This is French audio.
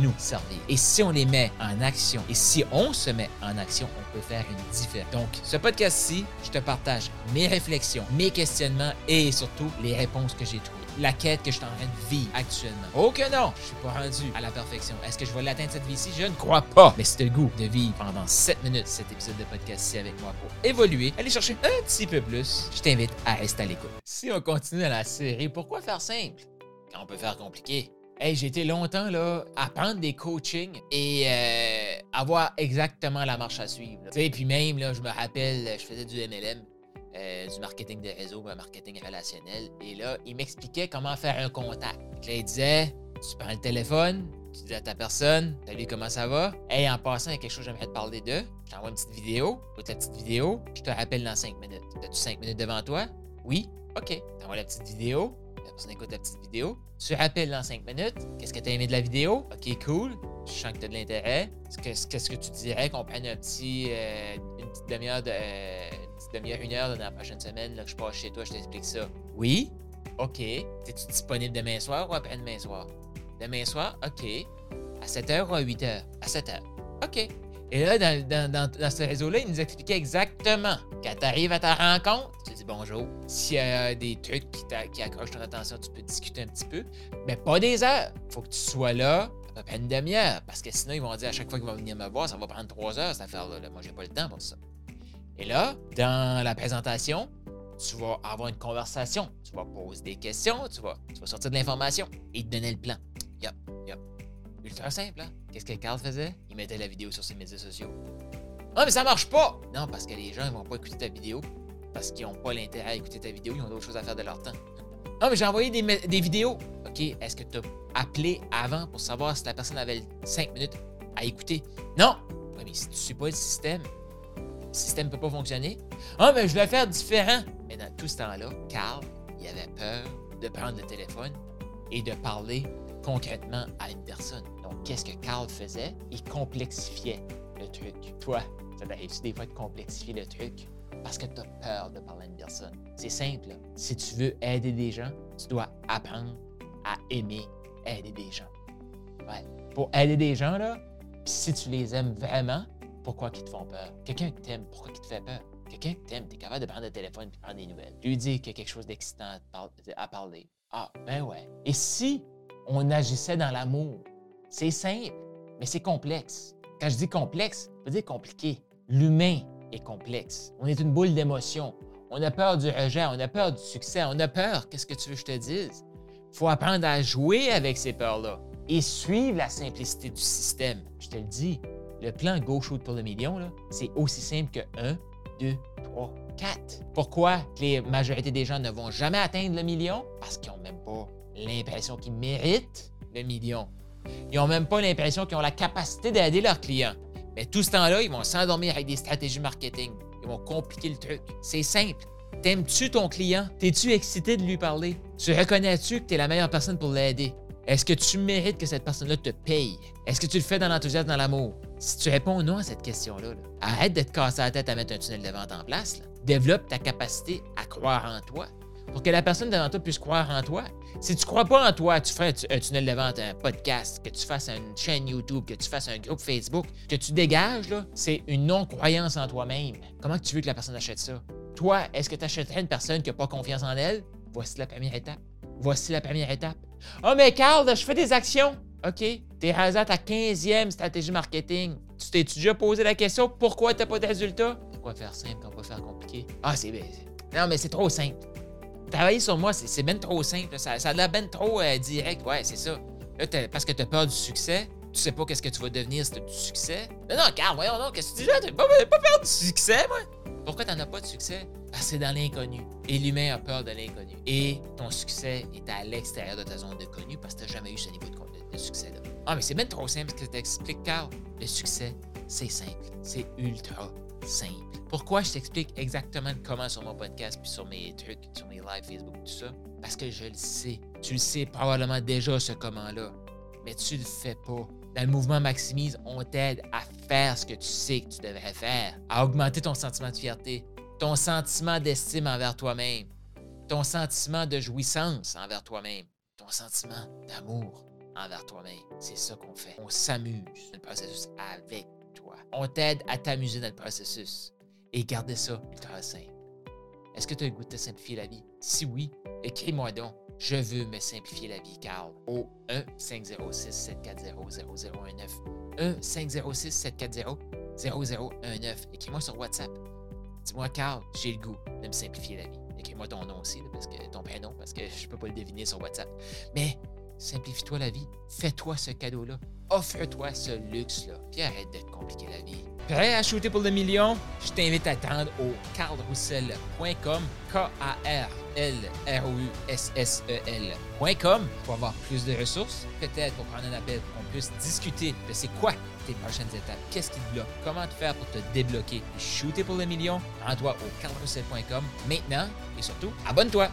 nous servir. Et si on les met en action, et si on se met en action, on peut faire une différence. Donc, ce podcast-ci, je te partage mes réflexions, mes questionnements et surtout les réponses que j'ai trouvées. La quête que je suis en train de vivre actuellement. Oh que non, je suis pas rendu à la perfection. Est-ce que je vais l'atteindre cette vie-ci? Je ne crois pas. Mais c'est le goût de vivre pendant 7 minutes cet épisode de podcast-ci avec moi pour évoluer, aller chercher un petit peu plus. Je t'invite à rester à l'écoute. Si on continue dans la série, pourquoi faire simple? Quand on peut faire compliqué? Hey, j'ai été longtemps là à prendre des coachings et euh, avoir exactement la marche à suivre. Sais, puis même là, je me rappelle, je faisais du MLM, euh, du marketing de réseau, marketing relationnel, et là, il m'expliquait comment faire un contact. Là, il disait, tu prends le téléphone, tu dis à ta personne, salut, comment ça va? Hey, en passant, il y a quelque chose que j'aimerais te parler de. Je t'envoie une petite vidéo, écoute la petite vidéo, je te rappelle dans 5 minutes. As-tu 5 minutes devant toi? Oui? OK. T'envoies la petite vidéo, la personne écoute la petite vidéo. Tu rappelles dans 5 minutes. Qu'est-ce que tu as aimé de la vidéo? OK, cool. Je sens que tu as de l'intérêt. Qu'est-ce que tu dirais qu'on prenne un petit, euh, une petite demi-heure, de, euh, une demi-heure, une heure dans la prochaine semaine, là, que je passe chez toi, je t'explique ça. Oui? OK. Es-tu disponible demain soir ou après-demain soir? Demain soir? OK. À 7h ou à 8h? À 7h. OK. Et là, dans, ce réseau-là, il nous expliquait exactement quand tu arrives à ta rencontre, tu dis bonjour. S'il y a des trucs qui, accrochent ton attention, tu peux discuter un petit peu, mais pas des heures. Faut que tu sois là à près une demi-heure, parce que sinon, ils vont dire à chaque fois qu'ils vont venir me voir, ça va prendre trois heures cette affaire-là. Moi, j'ai pas le temps pour ça. Et là, dans la présentation, tu vas avoir une conversation, tu vas poser des questions, tu vas, tu vas sortir de l'information et te donner le plan. Yup, yup. Ultra simple, hein? Qu'est-ce que Carl faisait? Il mettait la vidéo sur ses médias sociaux. Ah, mais ça marche pas! Non, parce que les gens ne vont pas écouter ta vidéo parce qu'ils n'ont pas l'intérêt à écouter ta vidéo, ils ont d'autres choses à faire de leur temps. Ah, mais j'ai envoyé des, vidéos. OK, est-ce que tu as appelé avant pour savoir si la personne avait 5 minutes à écouter? Non! Oui, mais si tu ne suis pas le système, le système ne peut pas fonctionner. Ah, mais je vais faire différent. Mais dans tout ce temps-là, Carl, il avait peur de prendre le téléphone et de parler concrètement à une personne. Qu'est-ce que Carl faisait? Il complexifiait le truc. Toi, ça t'arrive des fois de complexifier le truc? Parce que tu as peur de parler à une personne? C'est simple. Si tu veux aider des gens, tu dois apprendre à aimer aider des gens. Ouais. Pour aider des gens, là, si tu les aimes vraiment, pourquoi ils te font peur? Quelqu'un qui t'aime, pourquoi il te fait peur? Quelqu'un qui t'aime, tu es capable de prendre le téléphone et prendre des nouvelles. Lui dire qu'il y a quelque chose d'excitant à parler. Ah, ben ouais. Et si on agissait dans l'amour? C'est simple, mais c'est complexe. Quand je dis complexe, ça veut dire compliqué. L'humain est complexe. On est une boule d'émotions. On a peur du rejet, on a peur du succès, on a peur. Qu'est-ce que tu veux que je te dise? Il faut apprendre à jouer avec ces peurs-là et suivre la simplicité du système. Je te le dis, le plan Go Shoot pour le million, c'est aussi simple que 1, 2, 3, 4. Pourquoi la majorité des gens ne vont jamais atteindre le million? Parce qu'ils n'ont même pas l'impression qu'ils méritent le million. Ils n'ont même pas l'impression qu'ils ont la capacité d'aider leurs clients. Mais tout ce temps-là, ils vont s'endormir avec des stratégies marketing. Ils vont compliquer le truc. C'est simple. T'aimes-tu ton client? T'es-tu excité de lui parler? Tu reconnais-tu que tu es la meilleure personne pour l'aider? Est-ce que tu mérites que cette personne-là te paye? Est-ce que tu le fais dans l'enthousiasme, dans l'amour? Si tu réponds non à cette question-là, arrête de te casser la tête à mettre un tunnel de vente en place. Développe ta capacité à croire en toi pour que la personne devant toi puisse croire en toi. Si tu crois pas en toi, tu fais un, tunnel de vente, un podcast, que tu fasses une chaîne YouTube, que tu fasses un groupe Facebook, que tu dégages, c'est une non-croyance en toi-même. Comment tu veux que la personne achète ça? Toi, est-ce que tu achèterais une personne qui n'a pas confiance en elle? Voici la première étape. Voici la première étape. Oh, mais Carl, je fais des actions. OK, t'es rendu à ta 15e stratégie marketing. Tu t'es déjà posé la question pourquoi tu n'as pas de résultats? Pourquoi faire simple quand on peut faire compliqué? Ah, c'est Non, mais c'est trop simple travailler sur moi, c'est ben trop simple. Ça, a l'air ben trop euh, direct. Ouais, c'est ça. Là, parce que tu as peur du succès, tu sais pas qu'est-ce que tu vas devenir si tu du succès. Non, non, car, voyons donc, qu'est-ce que tu dis là? T'as pas, peur du succès, moi? Pourquoi t'en as pas de succès? Parce que c'est dans l'inconnu. Et l'humain a peur de l'inconnu. Et ton succès est à l'extérieur de ta zone de connu parce que tu n'as jamais eu ce niveau de, de succès-là. Ah, mais c'est même trop simple ce que t'expliques, Carl. Le succès, c'est simple. C'est ultra simple. Pourquoi je t'explique exactement comment sur mon podcast, puis sur mes trucs, sur mes lives Facebook, tout ça? Parce que je le sais. Tu le sais probablement déjà, ce comment-là. Mais tu le fais pas. Dans le mouvement Maximise, on t'aide à faire ce que tu sais que tu devrais faire, à augmenter ton sentiment de fierté, ton sentiment d'estime envers toi-même, ton sentiment de jouissance envers toi-même, ton sentiment d'amour envers toi-même. C'est ça qu'on fait. On s'amuse le processus avec toi. On t'aide à t'amuser dans le processus et garder ça ultra simple. Est-ce que tu as le goût de te simplifier la vie? Si oui, écris-moi donc. Je veux me simplifier la vie, Carl, au 1-506-740-0019. 1-506-740-0019. Écris-moi sur WhatsApp. Dis-moi, Carl, j'ai le goût de me simplifier la vie. Écris-moi ton nom aussi, parce que, ton prénom, parce que je peux pas le deviner sur WhatsApp. Mais simplifie-toi la vie. Fais-toi ce cadeau-là. Offre-toi ce luxe-là. Puis arrête de te compliquer la vie. Prêt à shooter pour le million? Je t'invite à attendre au carlroussel.com, K-A-R-L-R-O-U-S-S-E-L.com pour avoir plus de ressources, peut-être pour prendre un appel, pour qu'on puisse discuter de c'est quoi tes prochaines étapes, qu'est-ce qui te bloque, comment te faire pour te débloquer et shooter pour le million? Rends-toi au carlroussel.com maintenant et surtout, abonne-toi!